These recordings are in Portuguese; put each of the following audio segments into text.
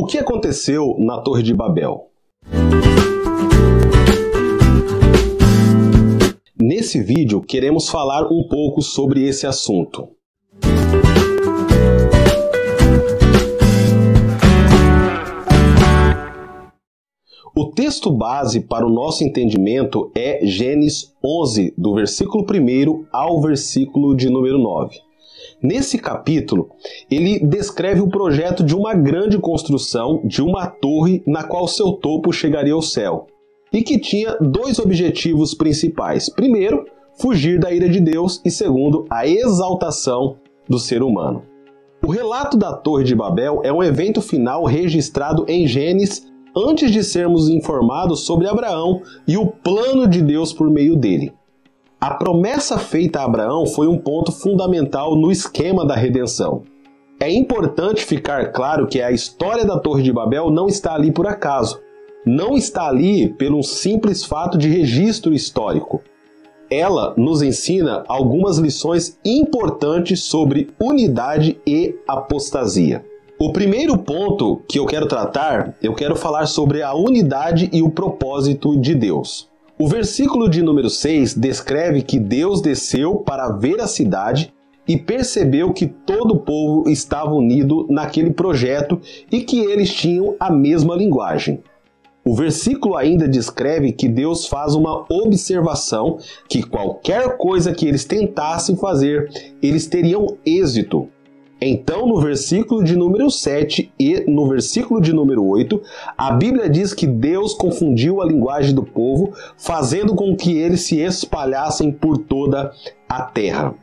O que aconteceu na Torre de Babel? Nesse vídeo queremos falar um pouco sobre esse assunto. O texto base para o nosso entendimento é Gênesis 11, do versículo 1 ao versículo de número 9. Nesse capítulo, ele descreve o projeto de uma grande construção de uma torre na qual seu topo chegaria ao céu e que tinha dois objetivos principais. Primeiro, fugir da ira de Deus e segundo, a exaltação do ser humano. O relato da Torre de Babel é um evento final registrado em Gênesis antes de sermos informados sobre Abraão e o plano de Deus por meio dele. A promessa feita a Abraão foi um ponto fundamental no esquema da redenção. É importante ficar claro que a história da Torre de Babel não está ali por acaso. Não está ali pelo simples fato de registro histórico. Ela nos ensina algumas lições importantes sobre unidade e apostasia. O primeiro ponto que eu quero tratar, eu quero falar sobre a unidade e o propósito de Deus. O versículo de número 6 descreve que Deus desceu para ver a cidade e percebeu que todo o povo estava unido naquele projeto e que eles tinham a mesma linguagem. O versículo ainda descreve que Deus faz uma observação que qualquer coisa que eles tentassem fazer, eles teriam êxito, então, no versículo de número 7 e no versículo de número 8, a Bíblia diz que Deus confundiu a linguagem do povo, fazendo com que eles se espalhassem por toda a terra.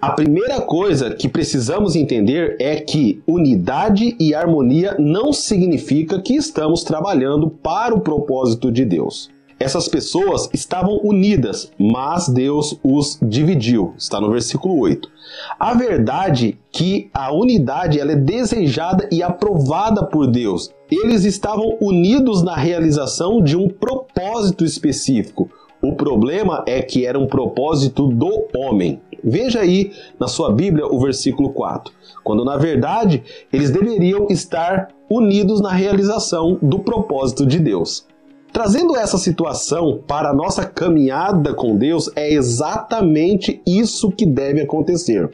A primeira coisa que precisamos entender é que unidade e harmonia não significa que estamos trabalhando para o propósito de Deus. Essas pessoas estavam unidas, mas Deus os dividiu. Está no versículo 8. A verdade é que a unidade ela é desejada e aprovada por Deus. Eles estavam unidos na realização de um propósito específico. O problema é que era um propósito do homem. Veja aí na sua Bíblia o versículo 4, quando na verdade eles deveriam estar unidos na realização do propósito de Deus. Trazendo essa situação para a nossa caminhada com Deus, é exatamente isso que deve acontecer.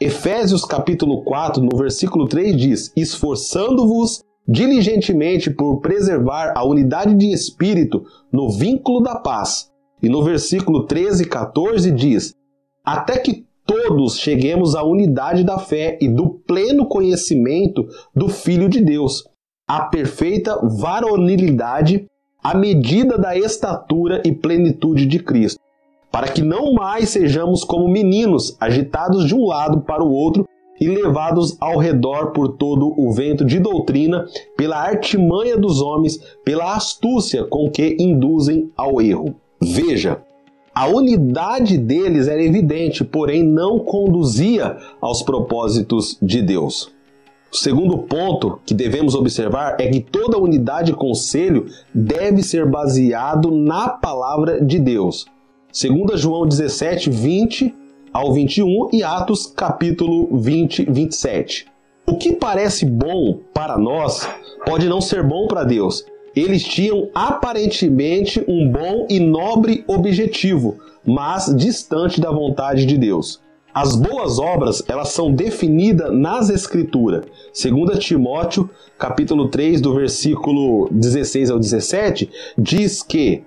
Efésios capítulo 4, no versículo 3 diz: "Esforçando-vos diligentemente por preservar a unidade de espírito no vínculo da paz". E no versículo 13 e 14 diz: "Até que todos cheguemos à unidade da fé e do pleno conhecimento do Filho de Deus, à perfeita varonilidade à medida da estatura e plenitude de Cristo, para que não mais sejamos como meninos, agitados de um lado para o outro e levados ao redor por todo o vento de doutrina, pela artimanha dos homens, pela astúcia com que induzem ao erro. Veja, a unidade deles era evidente, porém não conduzia aos propósitos de Deus. O segundo ponto que devemos observar é que toda unidade conselho deve ser baseado na palavra de Deus. 2 João 17, 20 ao 21 e Atos capítulo 20, 27. O que parece bom para nós pode não ser bom para Deus. Eles tinham aparentemente um bom e nobre objetivo, mas distante da vontade de Deus. As boas obras, elas são definidas nas escrituras. Segundo Timóteo, capítulo 3, do versículo 16 ao 17, diz que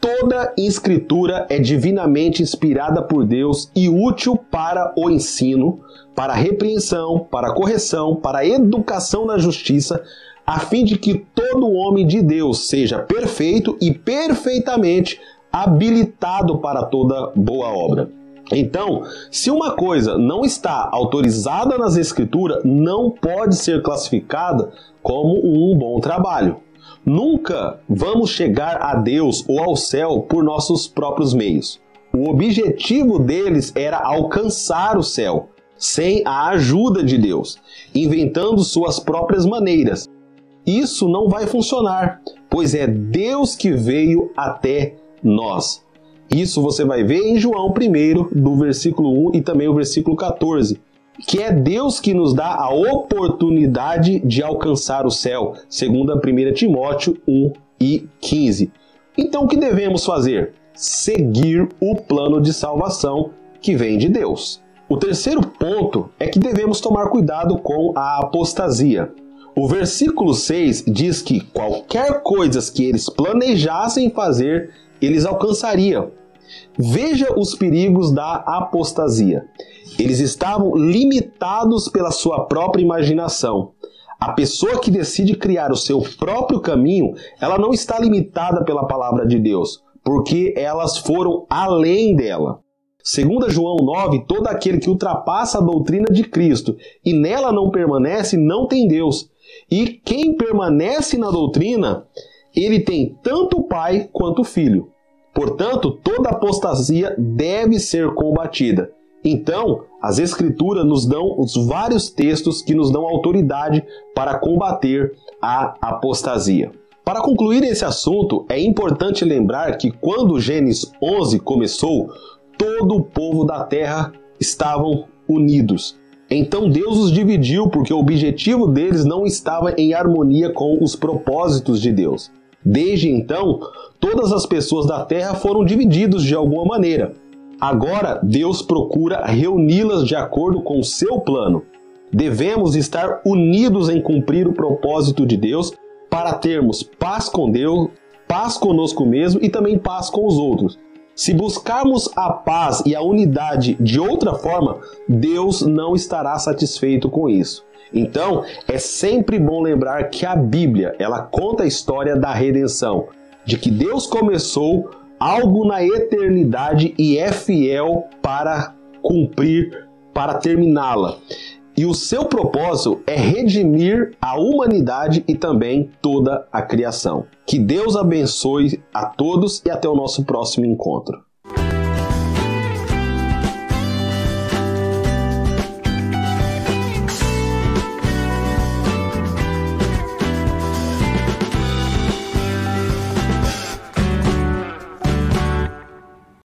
toda escritura é divinamente inspirada por Deus e útil para o ensino, para a repreensão, para a correção, para a educação na justiça, a fim de que todo homem de Deus seja perfeito e perfeitamente habilitado para toda boa obra. Então, se uma coisa não está autorizada nas escrituras, não pode ser classificada como um bom trabalho. Nunca vamos chegar a Deus ou ao céu por nossos próprios meios. O objetivo deles era alcançar o céu, sem a ajuda de Deus, inventando suas próprias maneiras. Isso não vai funcionar, pois é Deus que veio até nós. Isso você vai ver em João 1, do versículo 1 e também o versículo 14. que é Deus que nos dá a oportunidade de alcançar o céu, segundo a 1 Timóteo 1 e 15. Então o que devemos fazer? Seguir o plano de salvação que vem de Deus. O terceiro ponto é que devemos tomar cuidado com a apostasia. O versículo 6 diz que qualquer coisa que eles planejassem fazer, eles alcançariam. Veja os perigos da apostasia. Eles estavam limitados pela sua própria imaginação. A pessoa que decide criar o seu próprio caminho, ela não está limitada pela palavra de Deus, porque elas foram além dela. Segundo João 9, todo aquele que ultrapassa a doutrina de Cristo e nela não permanece, não tem Deus. E quem permanece na doutrina, ele tem tanto o Pai quanto o Filho. Portanto, toda apostasia deve ser combatida. Então, as Escrituras nos dão os vários textos que nos dão autoridade para combater a apostasia. Para concluir esse assunto, é importante lembrar que quando Gênesis 11 começou, todo o povo da terra estavam unidos. Então Deus os dividiu porque o objetivo deles não estava em harmonia com os propósitos de Deus. Desde então, todas as pessoas da terra foram divididas de alguma maneira. Agora, Deus procura reuni-las de acordo com o seu plano. Devemos estar unidos em cumprir o propósito de Deus para termos paz com Deus, paz conosco mesmo e também paz com os outros. Se buscarmos a paz e a unidade de outra forma, Deus não estará satisfeito com isso. Então, é sempre bom lembrar que a Bíblia, ela conta a história da redenção, de que Deus começou algo na eternidade e é fiel para cumprir, para terminá-la. E o seu propósito é redimir a humanidade e também toda a criação. Que Deus abençoe a todos e até o nosso próximo encontro.